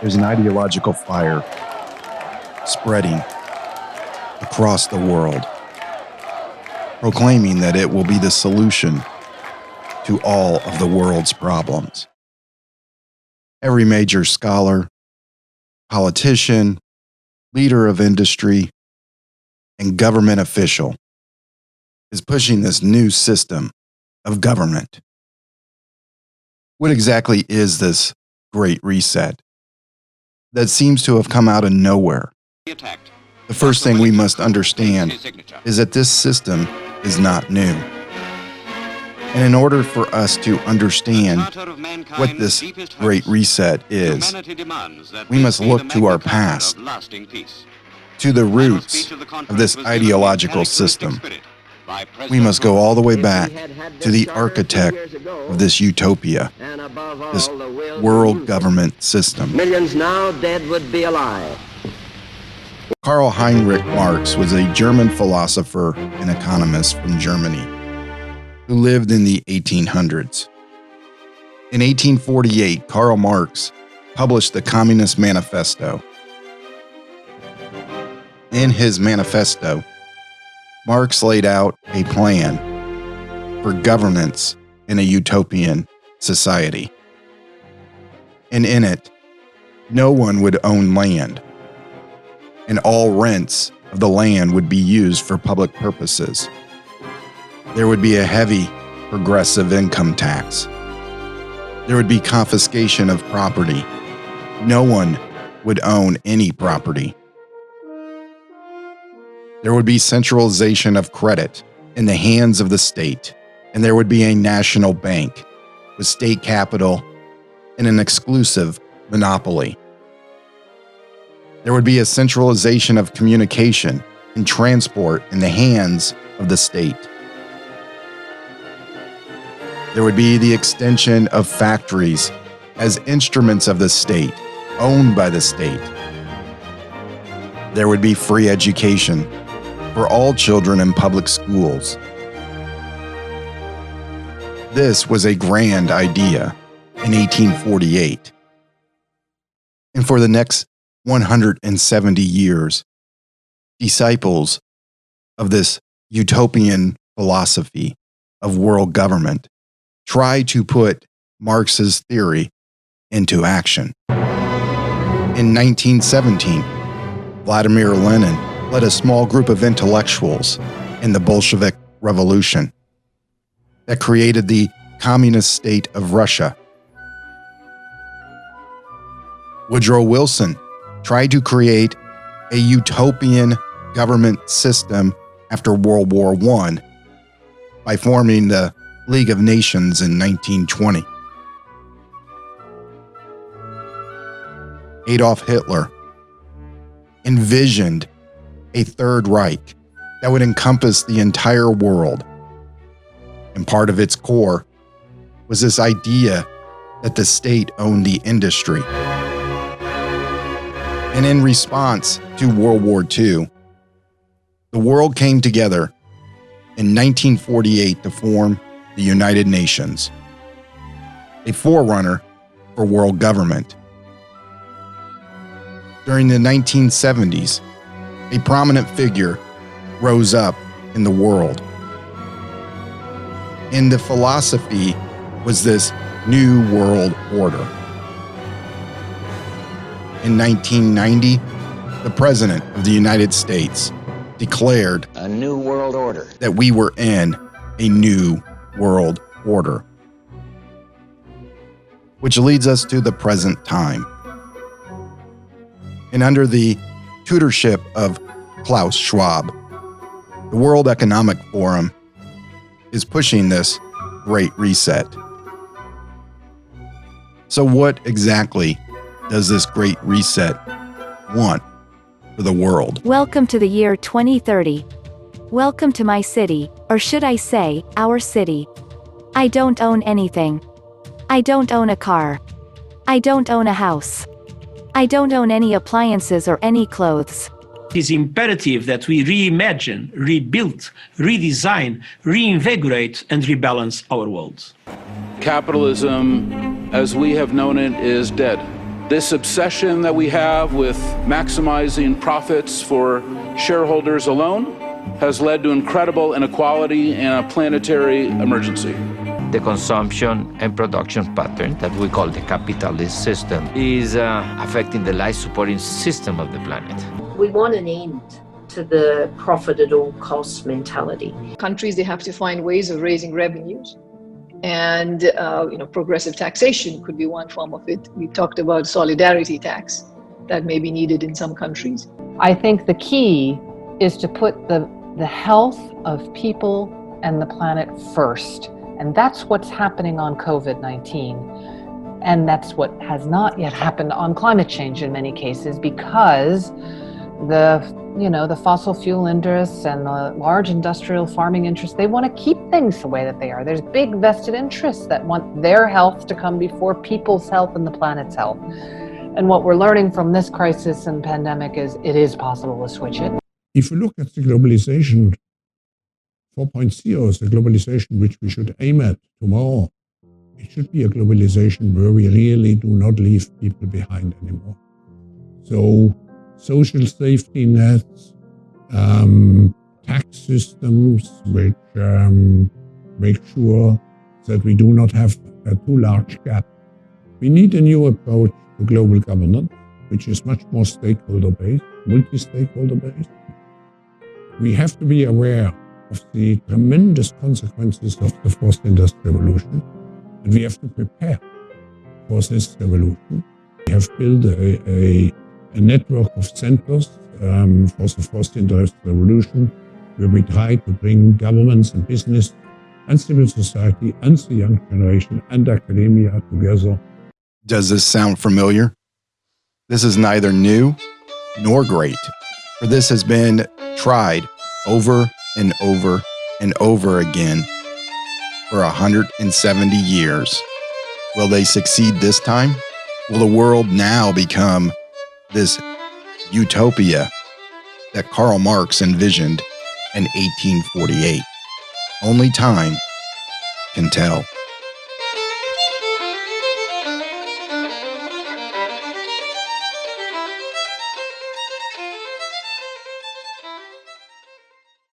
there's an ideological fire spreading across the world, proclaiming that it will be the solution to all of the world's problems. Every major scholar, politician, leader of industry, and government official is pushing this new system of government. What exactly is this great reset that seems to have come out of nowhere? The first thing we must understand is that this system is not new. And in order for us to understand what this great reset is, we must look to our past, to the roots of this ideological system. We must go all the way back to the architect of this utopia, this world government system. Millions now dead would be alive. Karl Heinrich Marx was a German philosopher and economist from Germany who lived in the 1800s. In 1848, Karl Marx published the Communist Manifesto. In his manifesto, Marx laid out a plan for governance in a utopian society. And in it, no one would own land, and all rents of the land would be used for public purposes. There would be a heavy progressive income tax. There would be confiscation of property. No one would own any property. There would be centralization of credit in the hands of the state, and there would be a national bank with state capital and an exclusive monopoly. There would be a centralization of communication and transport in the hands of the state. There would be the extension of factories as instruments of the state, owned by the state. There would be free education for all children in public schools. This was a grand idea in 1848. And for the next 170 years, disciples of this utopian philosophy of world government try to put Marx's theory into action. In 1917, Vladimir Lenin led a small group of intellectuals in the Bolshevik Revolution that created the communist state of Russia. Woodrow Wilson tried to create a utopian government system after World War I by forming the League of Nations in 1920. Adolf Hitler envisioned a Third Reich that would encompass the entire world. And part of its core was this idea that the state owned the industry. And in response to World War II, the world came together in 1948 to form the United Nations, a forerunner for world government. During the 1970s, a prominent figure rose up in the world. And the philosophy was this new world order. In 1990, the President of the United States declared A new world order. that we were in a new world order. Which leads us to the present time. And under the tutorship of Klaus Schwab. The World Economic Forum is pushing this great reset. So, what exactly does this great reset want for the world? Welcome to the year 2030. Welcome to my city, or should I say, our city. I don't own anything. I don't own a car. I don't own a house. I don't own any appliances or any clothes. It is imperative that we reimagine, rebuild, redesign, reinvigorate, and rebalance our world. Capitalism, as we have known it, is dead. This obsession that we have with maximizing profits for shareholders alone has led to incredible inequality and a planetary emergency. The consumption and production pattern that we call the capitalist system is uh, affecting the life supporting system of the planet. We want an end to the profit at all costs mentality. Countries, they have to find ways of raising revenues. And uh, you know, progressive taxation could be one form of it. We talked about solidarity tax that may be needed in some countries. I think the key is to put the, the health of people and the planet first. And that's what's happening on COVID 19. And that's what has not yet happened on climate change in many cases because the you know the fossil fuel interests and the large industrial farming interests they want to keep things the way that they are. There's big vested interests that want their health to come before people's health and the planet's health. And what we're learning from this crisis and pandemic is it is possible to switch it. If you look at the globalization 4.0 is the globalization which we should aim at tomorrow it should be a globalization where we really do not leave people behind anymore so social safety nets, um, tax systems which um, make sure that we do not have a too large gap. We need a new approach to global governance, which is much more stakeholder based, multi stakeholder based. We have to be aware of the tremendous consequences of the fourth industrial revolution, and we have to prepare for this revolution. We have built a, a a network of centers um, for the fourth industrial revolution, where we try to bring governments and business and civil society and the young generation and academia together. Does this sound familiar? This is neither new nor great, for this has been tried over and over and over again for 170 years. Will they succeed this time? Will the world now become this utopia that Karl Marx envisioned in 1848. Only time can tell.